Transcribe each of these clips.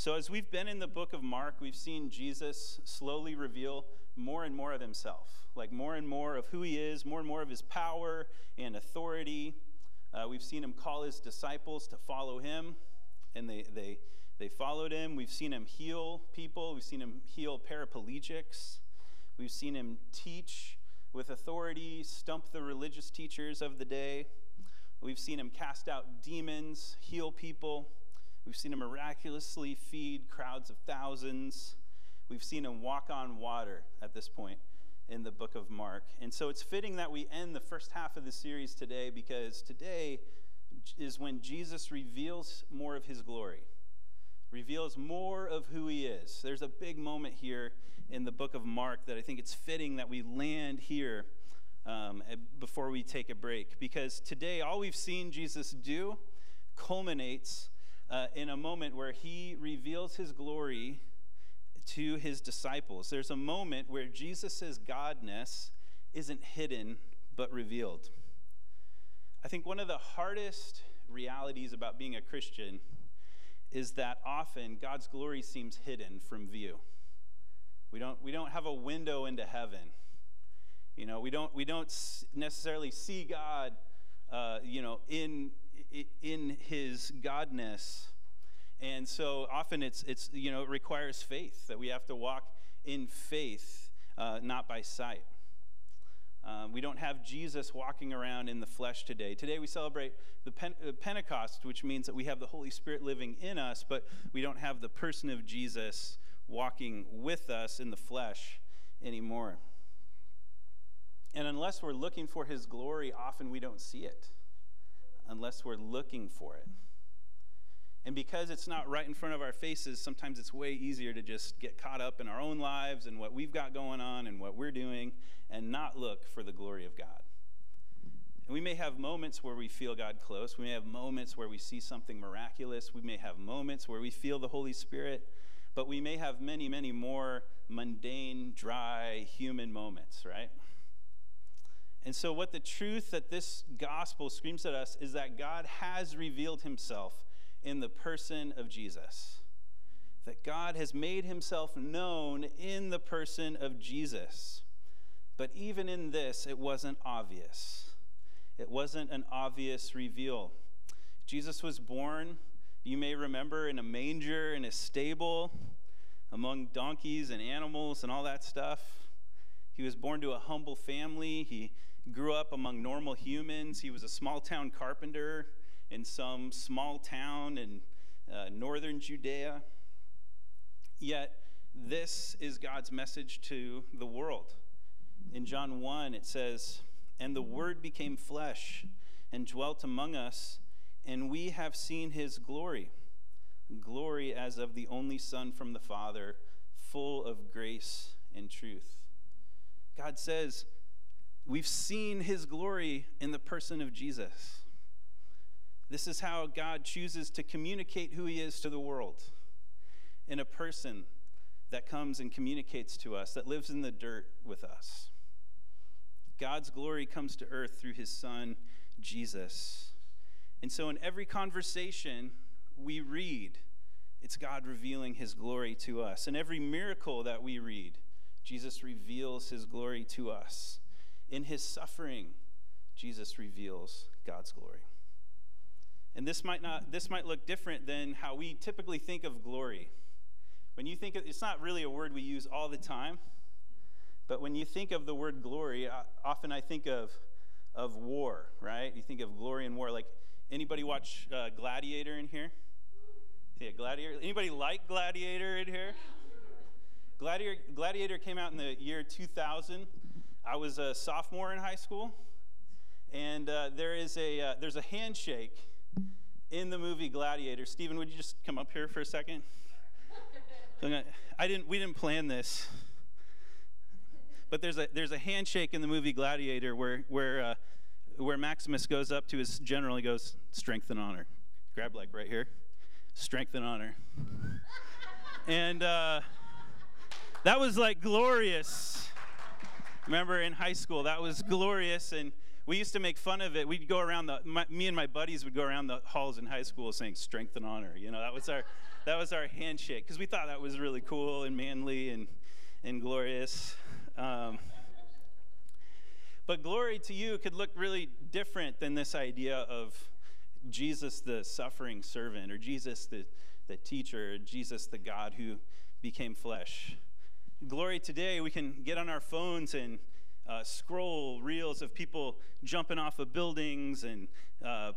So, as we've been in the book of Mark, we've seen Jesus slowly reveal more and more of himself, like more and more of who he is, more and more of his power and authority. Uh, we've seen him call his disciples to follow him, and they, they, they followed him. We've seen him heal people, we've seen him heal paraplegics, we've seen him teach with authority, stump the religious teachers of the day. We've seen him cast out demons, heal people. We've seen him miraculously feed crowds of thousands. We've seen him walk on water at this point in the book of Mark. And so it's fitting that we end the first half of the series today because today is when Jesus reveals more of his glory, reveals more of who he is. There's a big moment here in the book of Mark that I think it's fitting that we land here um, before we take a break. Because today, all we've seen Jesus do culminates uh, in a moment where he reveals his glory to his disciples. There's a moment where Jesus' godness isn't hidden but revealed. I think one of the hardest realities about being a Christian is that often God's glory seems hidden from view. We don't, we don't have a window into heaven. You know, we don't, we don't necessarily see God, uh, you know, in, in his godness. And so often it's, it's, you know, it requires faith, that we have to walk in faith, uh, not by sight. Um, we don't have Jesus walking around in the flesh today. Today we celebrate the uh, Pentecost, which means that we have the Holy Spirit living in us, but we don't have the person of Jesus walking with us in the flesh anymore. And unless we're looking for his glory, often we don't see it, unless we're looking for it. And because it's not right in front of our faces, sometimes it's way easier to just get caught up in our own lives and what we've got going on and what we're doing and not look for the glory of God. And we may have moments where we feel God close. We may have moments where we see something miraculous. We may have moments where we feel the Holy Spirit but we may have many, many more mundane, dry, human moments, right? And so, what the truth that this gospel screams at us is that God has revealed himself in the person of Jesus. That God has made himself known in the person of Jesus. But even in this, it wasn't obvious. It wasn't an obvious reveal. Jesus was born you may remember in a manger, in a stable, among donkeys and animals and all that stuff. He was born to a humble family. He grew up among normal humans. He was a small town carpenter in some small town in uh, northern Judea. Yet, this is God's message to the world. In John 1, it says, And the Word became flesh and dwelt among us and we have seen his glory glory as of the only Son from the Father, full of grace and truth. God says, We've seen his glory in the person of Jesus. This is how God chooses to communicate who he is to the world in a person that comes and communicates to us, that lives in the dirt with us. God's glory comes to earth through his son, Jesus. And so, in every conversation we read, it's God revealing his glory to us. In every miracle that we read, Jesus reveals his glory to us. In his suffering, Jesus reveals God's glory. And this might not this might look different than how we typically think of glory. When you think of, it's not really a word we use all the time, but when you think of the word glory, often I think of of war, right? You think of glory and war like Anybody watch uh, Gladiator in here? Yeah, Gladiator. Anybody like Gladiator in here? Gladiator, Gladiator came out in the year 2000. I was a sophomore in high school, and uh, there is a uh, there's a handshake in the movie Gladiator. Stephen, would you just come up here for a second? I didn't. We didn't plan this, but there's a there's a handshake in the movie Gladiator where where uh, where Maximus goes up to his general, he goes, strength and honor. Grab like right here, strength and honor. and uh, that was like glorious. Remember in high school, that was glorious. And we used to make fun of it. We'd go around the, my, me and my buddies would go around the halls in high school saying strength and honor. You know, that was our, that was our handshake because we thought that was really cool and manly and, and glorious. Um, but glory to you could look really different than this idea of Jesus, the suffering servant, or Jesus, the, the teacher, or Jesus, the God who became flesh. Glory today, we can get on our phones and uh, scroll reels of people jumping off of buildings and uh,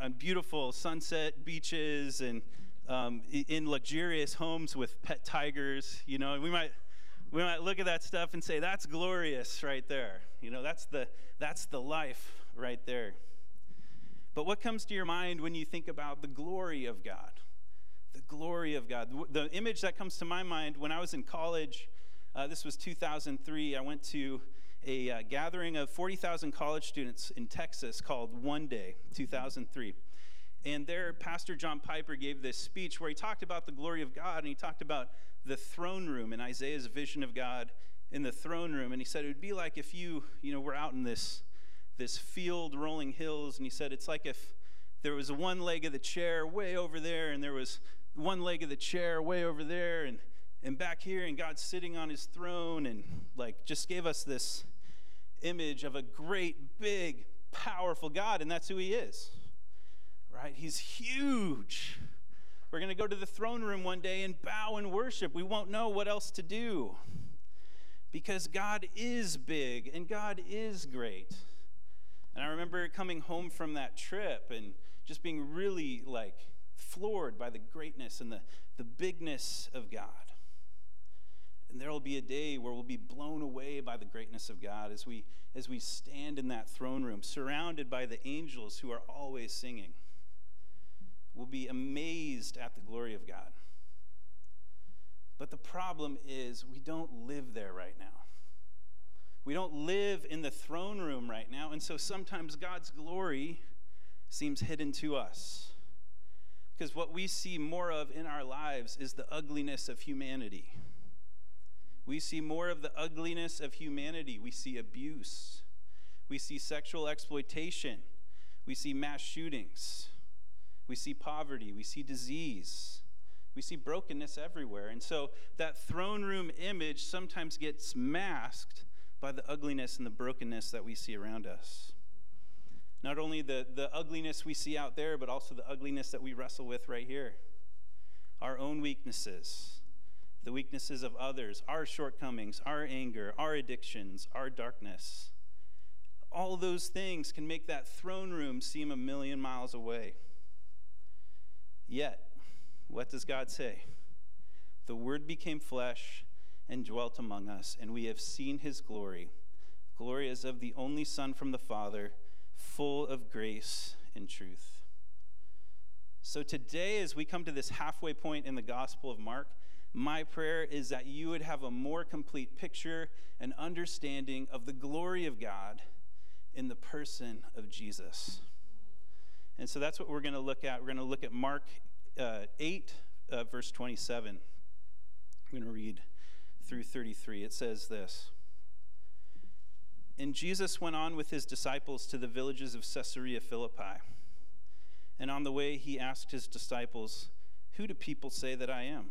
on beautiful sunset beaches and um, in luxurious homes with pet tigers. You know, we might we might look at that stuff and say that's glorious right there. You know, that's the that's the life right there. But what comes to your mind when you think about the glory of God? The glory of God. The image that comes to my mind when I was in college, uh, this was 2003. I went to a uh, gathering of 40,000 college students in Texas called One Day, 2003. And there, Pastor John Piper gave this speech where he talked about the glory of God and he talked about the throne room and Isaiah's vision of God in the throne room. And he said it would be like if you, you know, were out in this, this field rolling hills. And he said it's like if there was one leg of the chair way over there and there was one leg of the chair way over there and, and back here and God's sitting on his throne and like just gave us this image of a great, big, powerful God. And that's who he is right? He's huge. We're going to go to the throne room one day and bow and worship. We won't know what else to do because God is big and God is great. And I remember coming home from that trip and just being really like floored by the greatness and the, the bigness of God. And there will be a day where we'll be blown away by the greatness of God as we as we stand in that throne room surrounded by the angels who are always singing We'll be amazed at the glory of God. But the problem is, we don't live there right now. We don't live in the throne room right now, and so sometimes God's glory seems hidden to us. Because what we see more of in our lives is the ugliness of humanity. We see more of the ugliness of humanity. We see abuse. We see sexual exploitation. We see mass shootings. We see poverty, we see disease, we see brokenness everywhere. And so that throne room image sometimes gets masked by the ugliness and the brokenness that we see around us. Not only the, the ugliness we see out there, but also the ugliness that we wrestle with right here. Our own weaknesses, the weaknesses of others, our shortcomings, our anger, our addictions, our darkness. All those things can make that throne room seem a million miles away. Yet, what does God say? The Word became flesh and dwelt among us, and we have seen his glory. Glory as of the only Son from the Father, full of grace and truth. So, today, as we come to this halfway point in the Gospel of Mark, my prayer is that you would have a more complete picture and understanding of the glory of God in the person of Jesus. And so that's what we're going to look at. We're going to look at Mark uh, 8, uh, verse 27. I'm going to read through 33. It says this And Jesus went on with his disciples to the villages of Caesarea Philippi. And on the way, he asked his disciples, Who do people say that I am?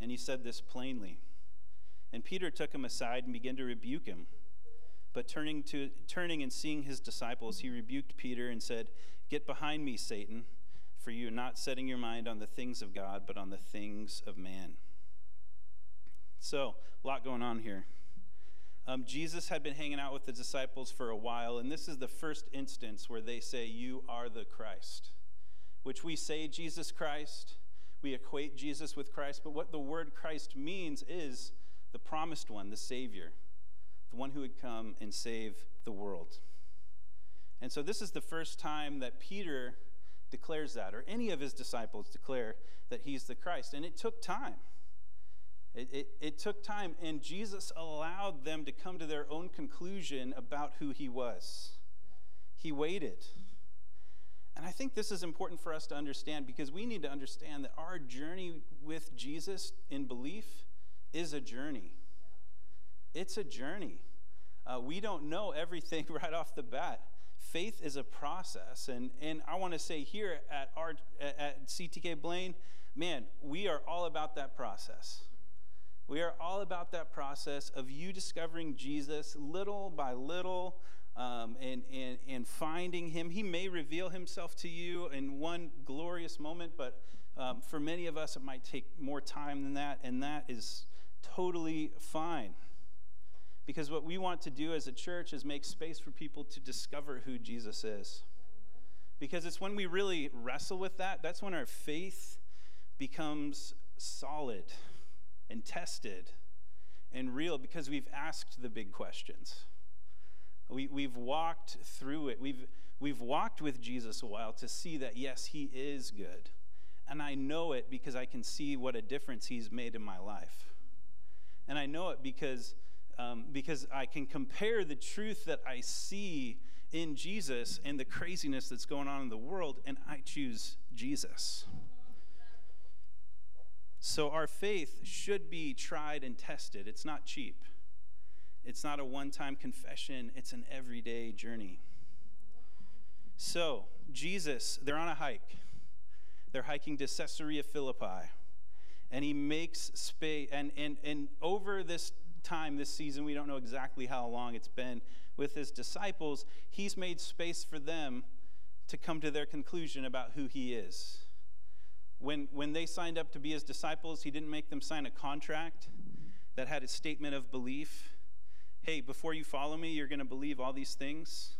And he said this plainly. And Peter took him aside and began to rebuke him. But turning, to, turning and seeing his disciples, he rebuked Peter and said, Get behind me, Satan, for you are not setting your mind on the things of God, but on the things of man. So, a lot going on here. Um, Jesus had been hanging out with the disciples for a while, and this is the first instance where they say, You are the Christ, which we say Jesus Christ. We equate Jesus with Christ, but what the word Christ means is the promised one, the Savior the one who would come and save the world. And so this is the first time that Peter declares that, or any of his disciples declare that he's the Christ. And it took time. It, it, it, took time, and Jesus allowed them to come to their own conclusion about who he was. He waited. And I think this is important for us to understand because we need to understand that our journey with Jesus in belief is a journey. It's a journey. Uh, we don't know everything right off the bat. Faith is a process. And, and I want to say here at, our, at CTK Blaine, man, we are all about that process. We are all about that process of you discovering Jesus little by little um, and, and, and finding him. He may reveal himself to you in one glorious moment, but um, for many of us, it might take more time than that, and that is totally fine. Because what we want to do as a church is make space for people to discover who Jesus is. Because it's when we really wrestle with that, that's when our faith becomes solid and tested and real because we've asked the big questions. We, we've walked through it. We've, we've walked with Jesus a while to see that, yes, he is good. And I know it because I can see what a difference he's made in my life. And I know it because, um, because I can compare the truth that I see in Jesus and the craziness that's going on in the world, and I choose Jesus. So our faith should be tried and tested. It's not cheap, it's not a one time confession, it's an everyday journey. So, Jesus, they're on a hike. They're hiking to Caesarea Philippi. And he makes space, and, and, and over this time, this season, we don't know exactly how long it's been with his disciples, he's made space for them to come to their conclusion about who he is. When, when they signed up to be his disciples, he didn't make them sign a contract that had a statement of belief. Hey, before you follow me, you're going to believe all these things.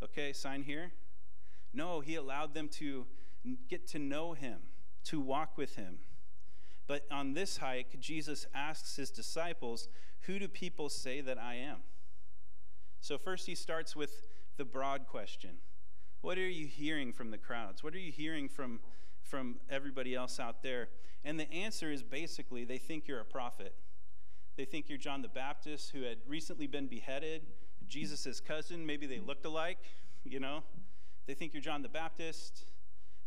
Okay, sign here. No, he allowed them to get to know him, to walk with him. But on this hike, Jesus asks his disciples, Who do people say that I am? So, first, he starts with the broad question What are you hearing from the crowds? What are you hearing from from everybody else out there? And the answer is basically they think you're a prophet. They think you're John the Baptist who had recently been beheaded, Jesus' cousin. Maybe they looked alike, you know? They think you're John the Baptist.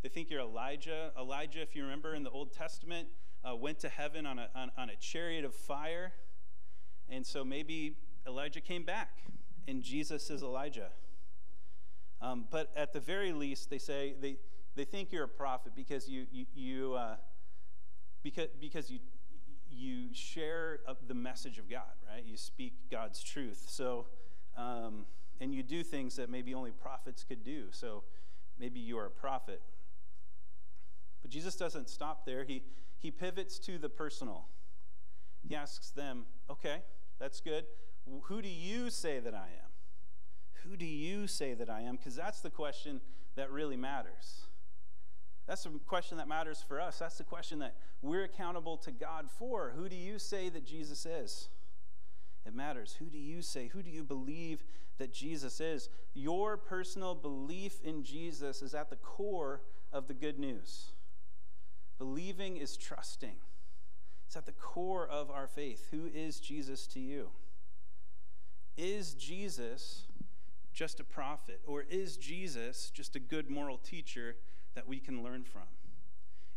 They think you're Elijah. Elijah, if you remember in the Old Testament, uh, went to heaven on a, on, on a chariot of fire. And so maybe Elijah came back, and Jesus is Elijah. Um, but at the very least, they say they, they think you're a prophet because you, you, you uh, because, because you, you share the message of God, right? You speak God's truth. So, um, and you do things that maybe only prophets could do. So maybe you are a prophet. But Jesus doesn't stop there. He, he pivots to the personal. He asks them, okay, that's good. Who do you say that I am? Who do you say that I am? Because that's the question that really matters. That's the question that matters for us. That's the question that we're accountable to God for. Who do you say that Jesus is? It matters. Who do you say? Who do you believe that Jesus is? Your personal belief in Jesus is at the core of the good news. Believing is trusting, it's at the core of our faith. Who is Jesus to you? Is Jesus just a prophet, or is Jesus just a good moral teacher that we can learn from.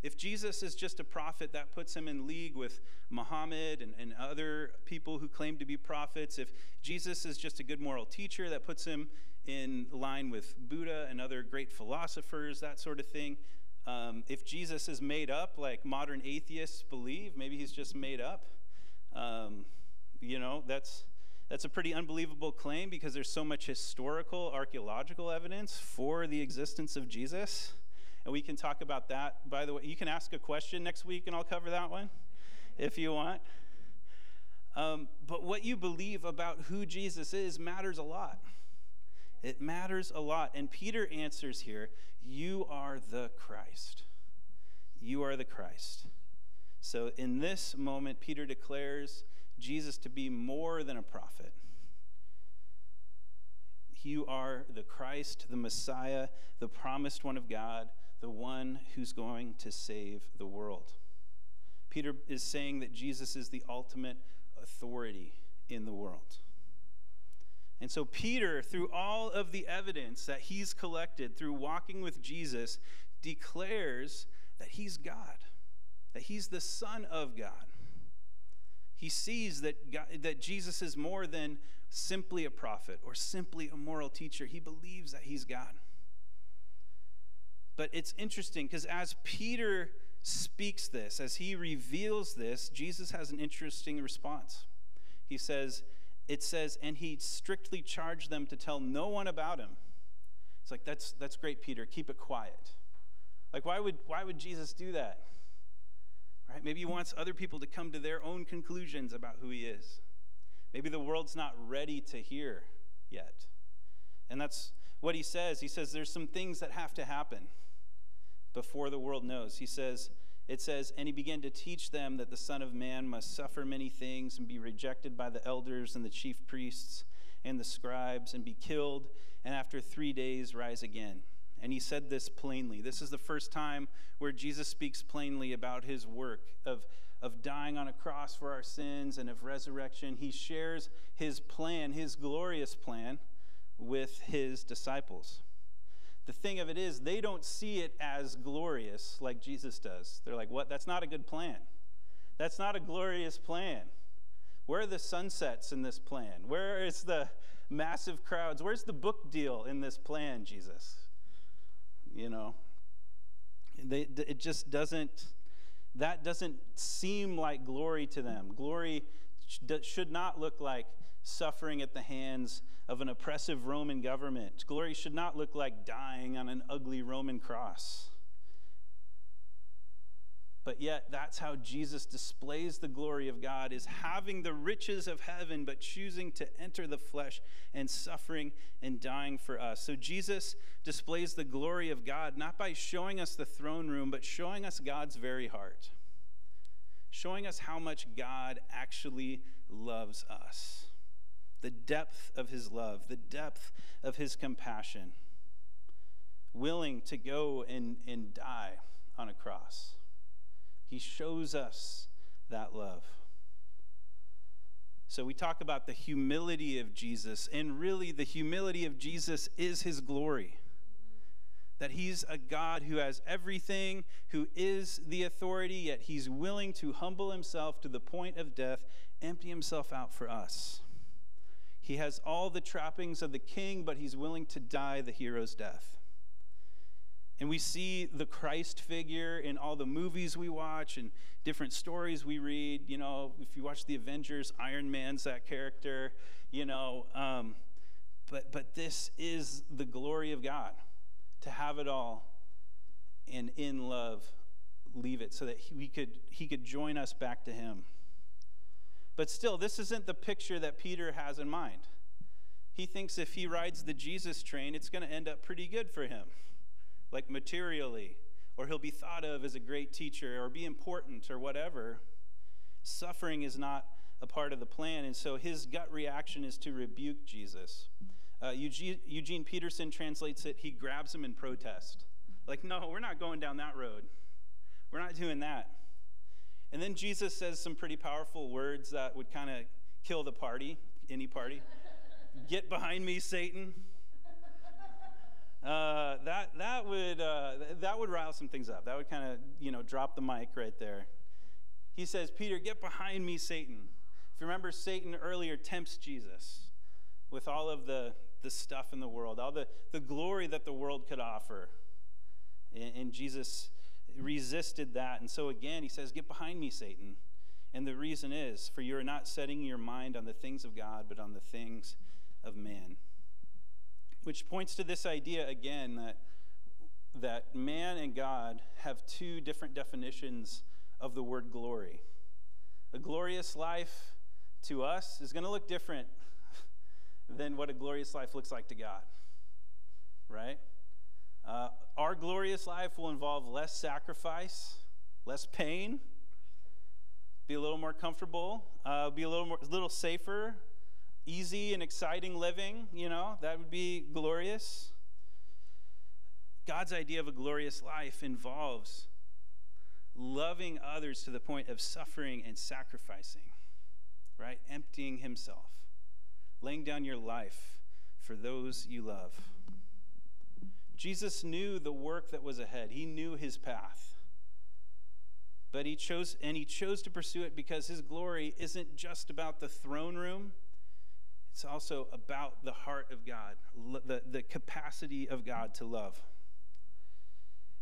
If Jesus is just a prophet, that puts him in league with Muhammad and, and other people who claim to be prophets. If Jesus is just a good moral teacher, that puts him in line with Buddha and other great philosophers, that sort of thing. Um, if Jesus is made up, like modern atheists believe, maybe he's just made up. Um, you know, that's that's a pretty unbelievable claim because there's so much historical, archaeological evidence for the existence of Jesus. And we can talk about that. By the way, you can ask a question next week and I'll cover that one if you want. Um, but what you believe about who Jesus is matters a lot. It matters a lot. And Peter answers here You are the Christ. You are the Christ. So in this moment, Peter declares Jesus to be more than a prophet. You are the Christ, the Messiah, the promised one of God, the one who's going to save the world. Peter is saying that Jesus is the ultimate authority in the world. And so, Peter, through all of the evidence that he's collected through walking with Jesus, declares that he's God, that he's the Son of God. He sees that, God, that Jesus is more than simply a prophet or simply a moral teacher. He believes that he's God. But it's interesting because as Peter speaks this, as he reveals this, Jesus has an interesting response. He says, it says, and he strictly charged them to tell no one about him. It's like, that's, that's great, Peter. Keep it quiet. Like, why would, why would Jesus do that? Right? Maybe he wants other people to come to their own conclusions about who he is. Maybe the world's not ready to hear yet. And that's what he says. He says there's some things that have to happen before the world knows. He says, it says, And he began to teach them that the Son of Man must suffer many things and be rejected by the elders and the chief priests and the scribes and be killed, and after three days rise again. And he said this plainly. This is the first time where Jesus speaks plainly about his work of, of dying on a cross for our sins and of resurrection. He shares his plan, his glorious plan, with his disciples the thing of it is, they don't see it as glorious like Jesus does. They're like, what? That's not a good plan. That's not a glorious plan. Where are the sunsets in this plan? Where is the massive crowds? Where's the book deal in this plan, Jesus? You know, they, it just doesn't, that doesn't seem like glory to them. Glory should not look like suffering at the hands of an oppressive Roman government. Glory should not look like dying on an ugly Roman cross. But yet, that's how Jesus displays the glory of God is having the riches of heaven, but choosing to enter the flesh and suffering and dying for us. So, Jesus displays the glory of God not by showing us the throne room, but showing us God's very heart, showing us how much God actually loves us the depth of his love, the depth of his compassion, willing to go and, and die on a cross. He shows us that love. So we talk about the humility of Jesus, and really the humility of Jesus is his glory. That he's a God who has everything, who is the authority, yet he's willing to humble himself to the point of death, empty himself out for us. He has all the trappings of the king, but he's willing to die the hero's death. And we see the Christ figure in all the movies we watch and different stories we read. You know, if you watch the Avengers, Iron Man's that character, you know. Um, but, but this is the glory of God to have it all and in love leave it so that he, we could, he could join us back to him. But still, this isn't the picture that Peter has in mind. He thinks if he rides the Jesus train, it's going to end up pretty good for him, like materially, or he'll be thought of as a great teacher or be important or whatever. Suffering is not a part of the plan, and so his gut reaction is to rebuke Jesus. Uh, Eugene, Eugene Peterson translates it, he grabs him in protest. Like, no, we're not going down that road. We're not doing that. And then Jesus says some pretty powerful words that would kind of kill the party, any party. Get behind me, Satan. Uh, that, that, would, uh, that would rile some things up. That would kind of, you know, drop the mic right there. He says, Peter, get behind me, Satan. If you remember, Satan earlier tempts Jesus with all of the, the stuff in the world, all the, the glory that the world could offer. And, and Jesus resisted that. And so again, he says, Get behind me, Satan. And the reason is, for you are not setting your mind on the things of God, but on the things of man. Which points to this idea again that, that man and God have two different definitions of the word glory. A glorious life to us is going to look different than what a glorious life looks like to God, right? Uh, our glorious life will involve less sacrifice, less pain, be a little more comfortable, uh, be a little more, a little safer, easy and exciting living. You know that would be glorious. God's idea of a glorious life involves loving others to the point of suffering and sacrificing, right? Emptying himself, laying down your life for those you love. Jesus knew the work that was ahead, he knew his path. But he chose, and he chose to pursue it because his glory isn't just about the throne room, it's also about the heart of God, the, the capacity of God to love.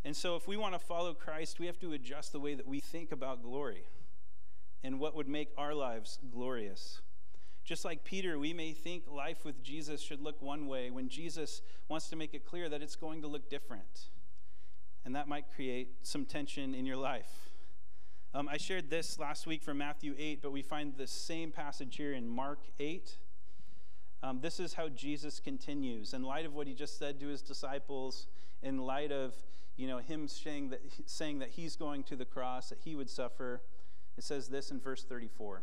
And so, if we want to follow Christ, we have to adjust the way that we think about glory and what would make our lives glorious. Just like Peter, we may think life with Jesus should look one way when Jesus wants to make it clear that it's going to look different. And that might create some tension in your life. Um, I shared this last week from Matthew 8, but we find the same passage here in Mark 8. Um, this is how Jesus continues. In light of what he just said to his disciples, in light of you know, him saying that, saying that he's going to the cross, that he would suffer. It says this in verse 34.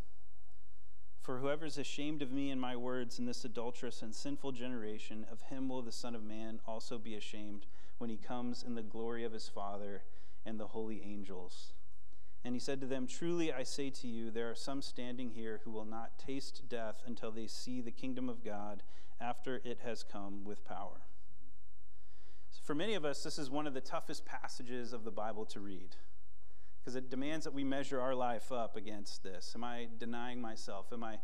For whoever is ashamed of me and my words in this adulterous and sinful generation, of him will the Son of Man also be ashamed when he comes in the glory of his Father and the holy angels. And he said to them, Truly I say to you, there are some standing here who will not taste death until they see the kingdom of God after it has come with power. So for many of us, this is one of the toughest passages of the Bible to read because it demands that we measure our life up against this. Am I denying myself? Am I,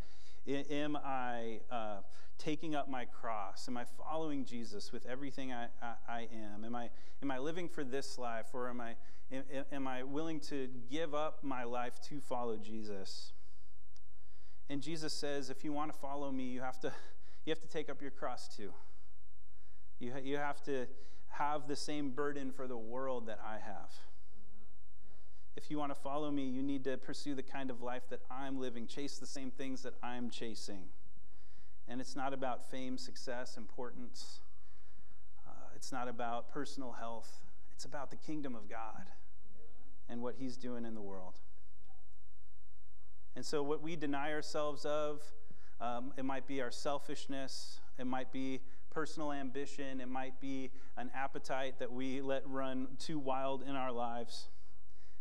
am I uh, taking up my cross? Am I following Jesus with everything I, I, I, am? Am I, am I living for this life, or am I, am, am I willing to give up my life to follow Jesus? And Jesus says, if you want to follow me, you have to, you have to take up your cross too. You, you have to have the same burden for the world that I have. If you want to follow me, you need to pursue the kind of life that I'm living, chase the same things that I'm chasing. And it's not about fame, success, importance. Uh, it's not about personal health. It's about the kingdom of God and what He's doing in the world. And so, what we deny ourselves of, um, it might be our selfishness, it might be personal ambition, it might be an appetite that we let run too wild in our lives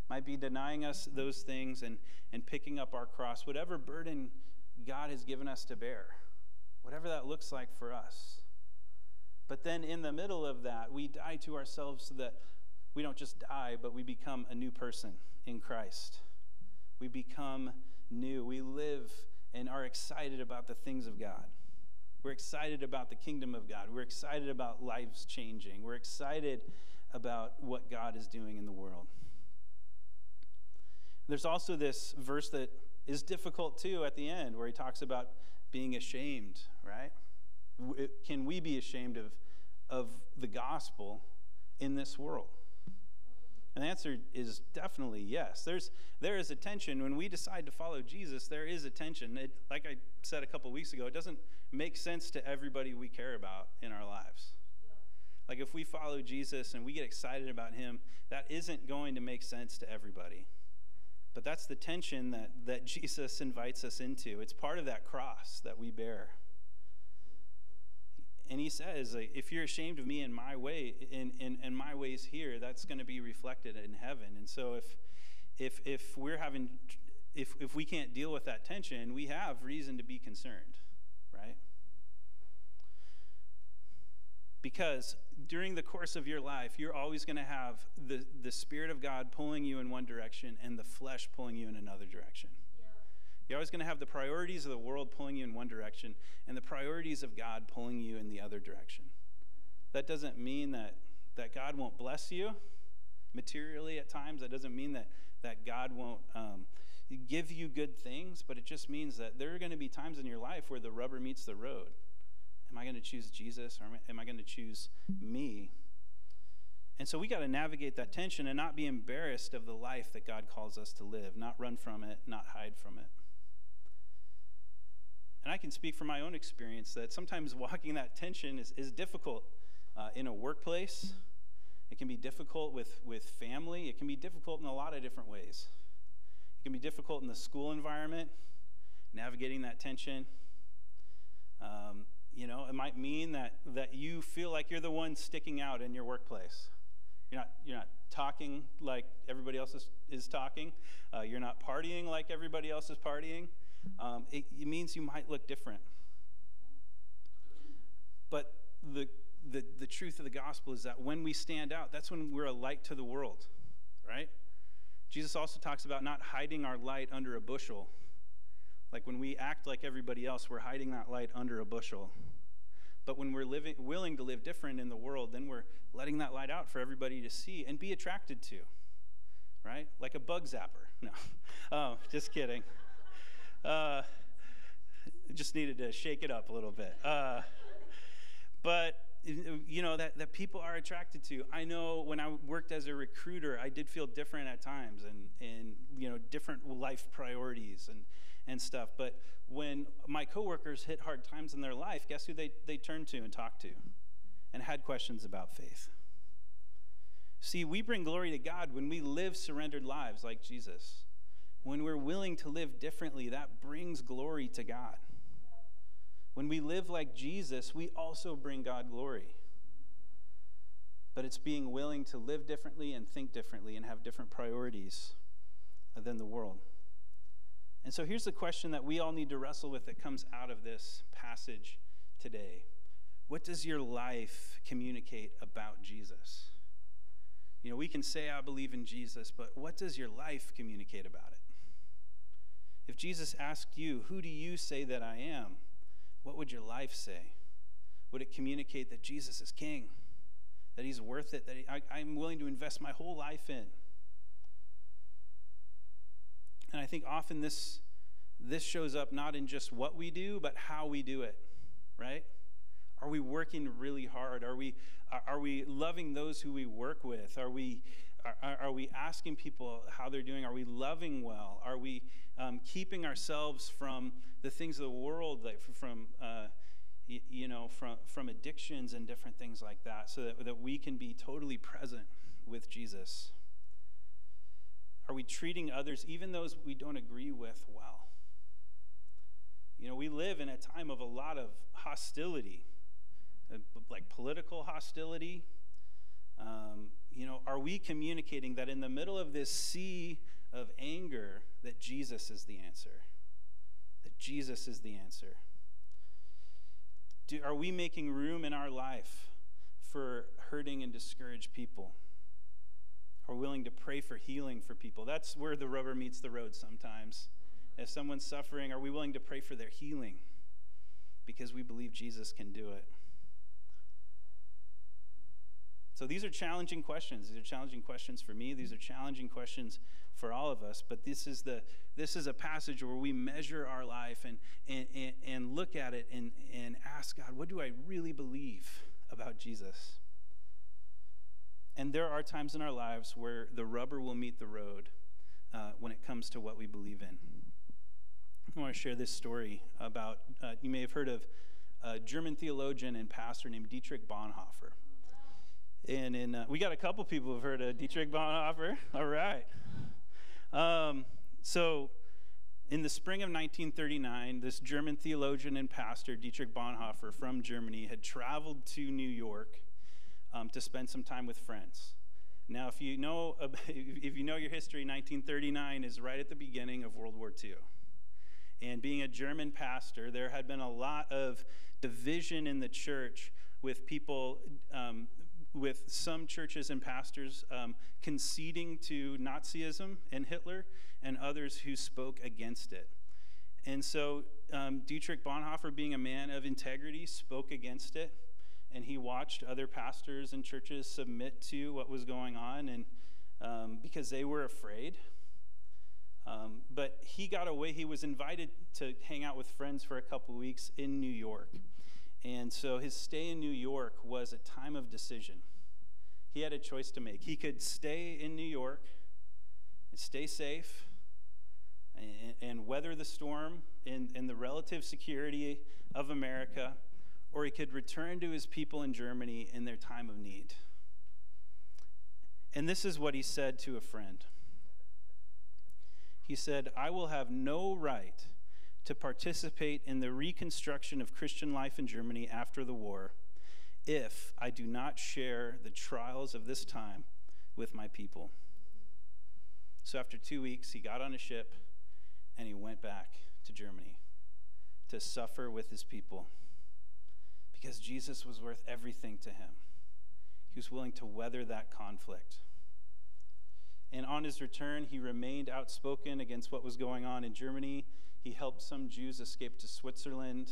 might be denying us those things and, and picking up our cross, whatever burden God has given us to bear, whatever that looks like for us. But then in the middle of that, we die to ourselves so that we don't just die, but we become a new person in Christ. We become new. We live and are excited about the things of God. We're excited about the kingdom of God. We're excited about lives changing. We're excited about what God is doing in the world. There's also this verse that is difficult too at the end where he talks about being ashamed, right? Can we be ashamed of, of the gospel in this world? And the answer is definitely yes. There's, there is a tension. When we decide to follow Jesus, there is a tension. It, like I said a couple weeks ago, it doesn't make sense to everybody we care about in our lives. Like if we follow Jesus and we get excited about him, that isn't going to make sense to everybody. But that's the tension that, that Jesus invites us into. It's part of that cross that we bear. And he says, if you're ashamed of me in my way, in, in, in my ways here, that's going to be reflected in heaven. And so if if if we're having if if we can't deal with that tension, we have reason to be concerned, right? Because during the course of your life, you're always going to have the, the Spirit of God pulling you in one direction and the flesh pulling you in another direction. Yeah. You're always going to have the priorities of the world pulling you in one direction and the priorities of God pulling you in the other direction. That doesn't mean that, that God won't bless you materially at times. That doesn't mean that, that God won't um, give you good things, but it just means that there are going to be times in your life where the rubber meets the road Am I going to choose Jesus or am I going to choose me? And so we got to navigate that tension and not be embarrassed of the life that God calls us to live, not run from it, not hide from it. And I can speak from my own experience that sometimes walking that tension is, is difficult uh, in a workplace. It can be difficult with, with family. It can be difficult in a lot of different ways. It can be difficult in the school environment, navigating that tension. Um, you know, it might mean that, that you feel like you're the one sticking out in your workplace. You're not, you're not talking like everybody else is, is talking. Uh, you're not partying like everybody else is partying. Um, it, it means you might look different. But the, the, the truth of the gospel is that when we stand out, that's when we're a light to the world, right? Jesus also talks about not hiding our light under a bushel. Like when we act like everybody else, we're hiding that light under a bushel. But when we're living, willing to live different in the world, then we're letting that light out for everybody to see and be attracted to, right? Like a bug zapper. No, oh, just kidding. Uh, just needed to shake it up a little bit. Uh, but you know that, that people are attracted to i know when i worked as a recruiter i did feel different at times and, and you know different life priorities and, and stuff but when my coworkers hit hard times in their life guess who they, they turned to and talked to and had questions about faith see we bring glory to god when we live surrendered lives like jesus when we're willing to live differently that brings glory to god when we live like Jesus, we also bring God glory. But it's being willing to live differently and think differently and have different priorities than the world. And so here's the question that we all need to wrestle with that comes out of this passage today What does your life communicate about Jesus? You know, we can say, I believe in Jesus, but what does your life communicate about it? If Jesus asked you, Who do you say that I am? what would your life say? Would it communicate that Jesus is king? That he's worth it? That he, I, I'm willing to invest my whole life in? And I think often this, this shows up not in just what we do, but how we do it, right? Are we working really hard? Are we, are we loving those who we work with? Are we, are, are we asking people how they're doing? Are we loving well? Are we um, keeping ourselves from the things of the world, like from uh, y- you know, from from addictions and different things like that, so that, that we can be totally present with Jesus? Are we treating others, even those we don't agree with, well? You know, we live in a time of a lot of hostility, uh, like political hostility. Um, you know, are we communicating that in the middle of this sea of anger, that Jesus is the answer? That Jesus is the answer. Do, are we making room in our life for hurting and discouraged people? Are willing to pray for healing for people? That's where the rubber meets the road sometimes. If someone's suffering, are we willing to pray for their healing? Because we believe Jesus can do it. So these are challenging questions. These are challenging questions for me. These are challenging questions for all of us. But this is the this is a passage where we measure our life and and, and, and look at it and, and ask God, what do I really believe about Jesus? And there are times in our lives where the rubber will meet the road uh, when it comes to what we believe in. I want to share this story about, uh, you may have heard of a German theologian and pastor named Dietrich Bonhoeffer. And in, uh, we got a couple people who've heard of Dietrich Bonhoeffer. All right. Um, so, in the spring of 1939, this German theologian and pastor, Dietrich Bonhoeffer from Germany, had traveled to New York um, to spend some time with friends. Now, if you know if you know your history, 1939 is right at the beginning of World War II. And being a German pastor, there had been a lot of division in the church with people um, with some churches and pastors um, conceding to Nazism and Hitler, and others who spoke against it. And so um, Dietrich Bonhoeffer, being a man of integrity, spoke against it, and he watched other pastors and churches submit to what was going on, and um, because they were afraid. Um, but he got away. He was invited to hang out with friends for a couple weeks in New York. And so his stay in New York was a time of decision. he had a choice to make. He could stay in New York and stay safe and, and weather the storm in, in the relative security of America, or he could return to his people in Germany in their time of need. And this is what he said to a friend. He said, I will have no right to participate in the reconstruction of Christian life in Germany after the war if I do not share the trials of this time with my people. So after two weeks, he got on a ship and he went back to Germany to suffer with his people because Jesus was worth everything to him. He was willing to weather that conflict. And on his return, he remained outspoken against what was going on in Germany. He helped some Jews escape to Switzerland.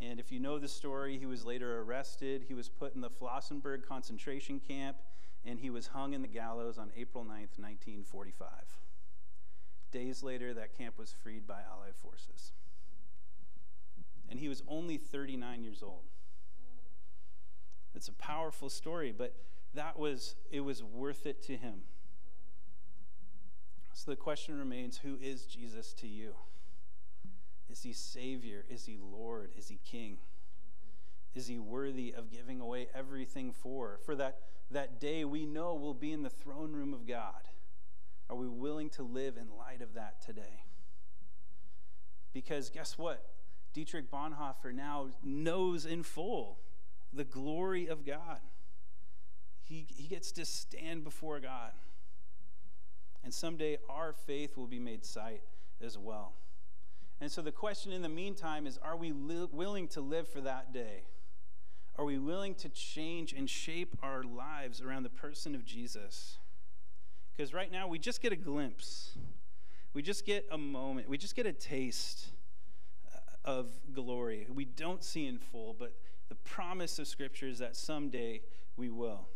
And if you know the story, he was later arrested. He was put in the Flossenburg concentration camp, and he was hung in the gallows on April 9th, 1945. Days later, that camp was freed by Allied forces. And he was only 39 years old. It's a powerful story, but that was it was worth it to him. So the question remains, who is Jesus to you? Is he Savior? Is he Lord? Is he King? Is he worthy of giving away everything for? For that, that day we know we'll be in the throne room of God. Are we willing to live in light of that today? Because guess what? Dietrich Bonhoeffer now knows in full the glory of God. He, he gets to stand before God. And someday our faith will be made sight as well. And so the question in the meantime is are we li- willing to live for that day? Are we willing to change and shape our lives around the person of Jesus? Because right now we just get a glimpse, we just get a moment, we just get a taste of glory. We don't see in full, but the promise of Scripture is that someday we will.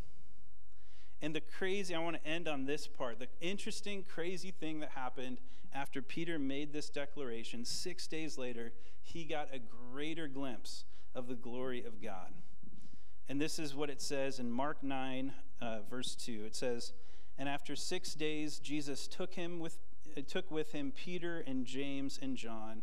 And the crazy, I want to end on this part. The interesting, crazy thing that happened after Peter made this declaration, six days later, he got a greater glimpse of the glory of God. And this is what it says in Mark 9, uh, verse 2. It says, And after six days, Jesus took, him with, took with him Peter and James and John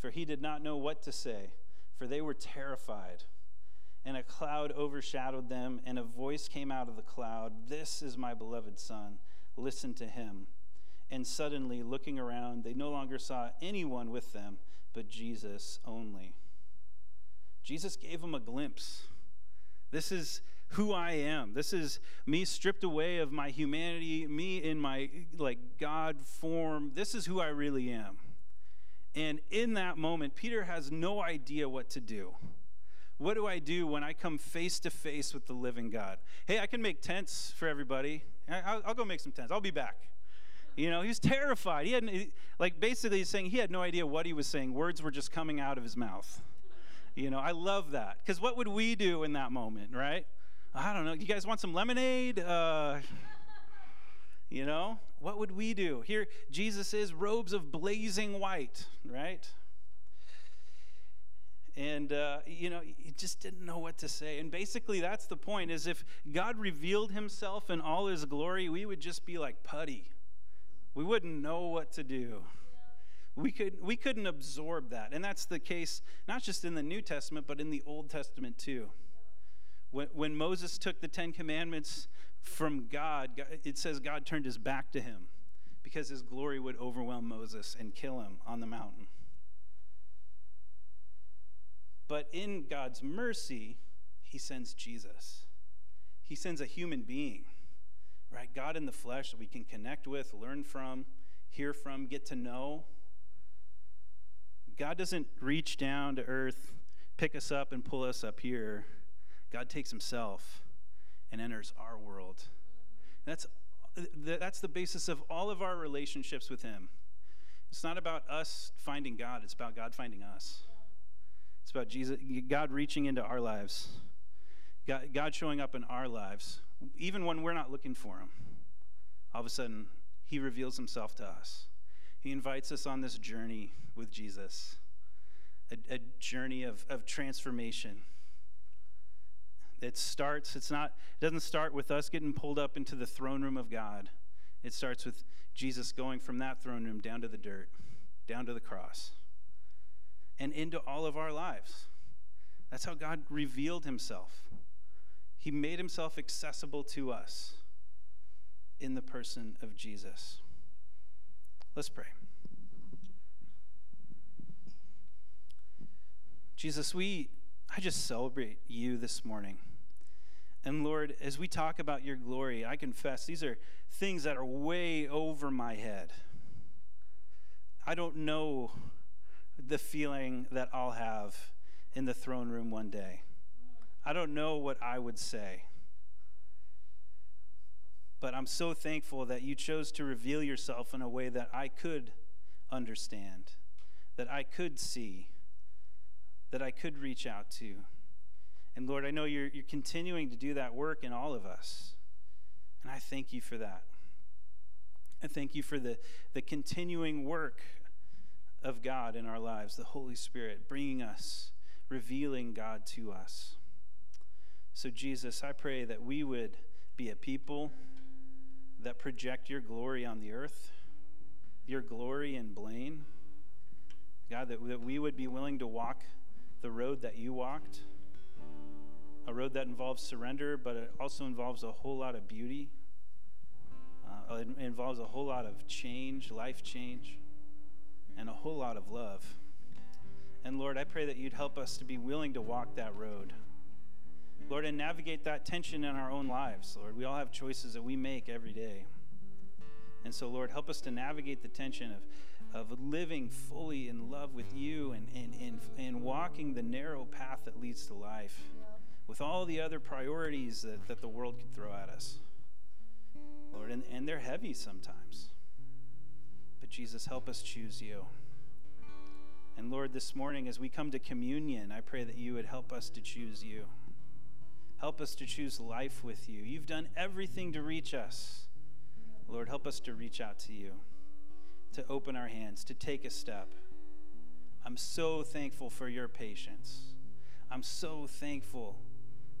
For he did not know what to say, for they were terrified and a cloud overshadowed them, and a voice came out of the cloud This is my beloved Son, listen to him. And suddenly, looking around, they no longer saw anyone with them, but Jesus only. Jesus gave them a glimpse. This is who I am. This is me stripped away of my humanity, me in my like God form. This is who I really am. And in that moment, Peter has no idea what to do. What do I do when I come face to face with the living God? Hey, I can make tents for everybody. I'll, I'll go make some tents. I'll be back. You know, he was terrified. He had, like, basically, he's saying he had no idea what he was saying. Words were just coming out of his mouth. You know, I love that. Because what would we do in that moment, right? I don't know. You guys want some lemonade? Uh, you know, what would we do? Here, Jesus is robes of blazing white, right? and uh, you know he just didn't know what to say. And basically that's the point is if god revealed himself in all his glory we would just be like putty. We wouldn't know what to do. We could we couldn't absorb that. And that's the case not just in the new testament but in the old testament too. When, when moses took the ten commandments from god it says god turned his back to him because his glory would overwhelm moses and kill him on the mountain but in God's mercy, he sends Jesus. He sends a human being, right? God in the flesh that we can connect with, learn from, hear from, get to know. God doesn't reach down to earth, pick us up, and pull us up here. God takes himself and enters our world. That's, that's the basis of all of our relationships with Him. It's not about us finding God, it's about God finding us. It's about Jesus, God reaching into our lives, God, God showing up in our lives, even when we're not looking for Him. All of a sudden, He reveals Himself to us. He invites us on this journey with Jesus, a, a journey of, of transformation. It starts, it's not, it doesn't start with us getting pulled up into the throne room of God. It starts with Jesus going from that throne room down to the dirt, down to the cross, and into all of our lives. That's how God revealed himself. He made himself accessible to us in the person of Jesus. Let's pray. Jesus, we I just celebrate you this morning. And Lord, as we talk about your glory, I confess these are things that are way over my head. I don't know the feeling that I'll have in the throne room one day. I don't know what I would say. But I'm so thankful that you chose to reveal yourself in a way that I could understand, that I could see, that I could reach out to. And Lord, I know you're, you're continuing to do that work in all of us. And I thank you for that. I thank you for the, the continuing work of God in our lives, the Holy Spirit bringing us, revealing God to us. So, Jesus, I pray that we would be a people that project your glory on the earth, your glory in Blaine. God, that, that we would be willing to walk the road that you walked a road that involves surrender, but it also involves a whole lot of beauty. Uh, it involves a whole lot of change, life change, and a whole lot of love. And Lord, I pray that you'd help us to be willing to walk that road. Lord, and navigate that tension in our own lives. Lord, we all have choices that we make every day. And so, Lord, help us to navigate the tension of, of living fully in love with you and, and, and, and walking the narrow path that leads to life with all the other priorities that, that the world could throw at us. Lord, and, and they're heavy sometimes. But Jesus, help us choose you. And Lord, this morning as we come to communion, I pray that you would help us to choose you. Help us to choose life with you. You've done everything to reach us. Lord, help us to reach out to you, to open our hands, to take a step. I'm so thankful for your patience. I'm so thankful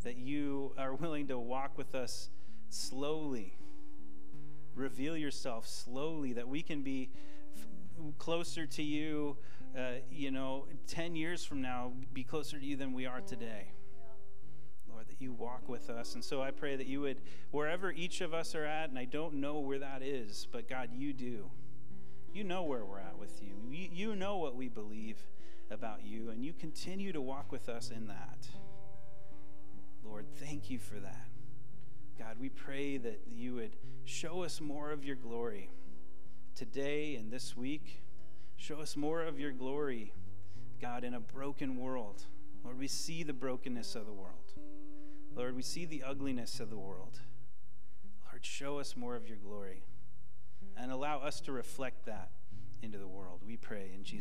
that you are willing to walk with us slowly. Reveal yourself slowly, that we can be f- closer to you, uh, you know, 10 years from now, be closer to you than we are today. Lord, that you walk with us. And so I pray that you would, wherever each of us are at, and I don't know where that is, but God, you do. You know where we're at with you. You, you know what we believe about you, and you continue to walk with us in that. Lord, thank you for that. God, we pray that you would show us more of your glory today and this week. Show us more of your glory, God, in a broken world. Lord, we see the brokenness of the world. Lord, we see the ugliness of the world. Lord, show us more of your glory and allow us to reflect that into the world. We pray in Jesus'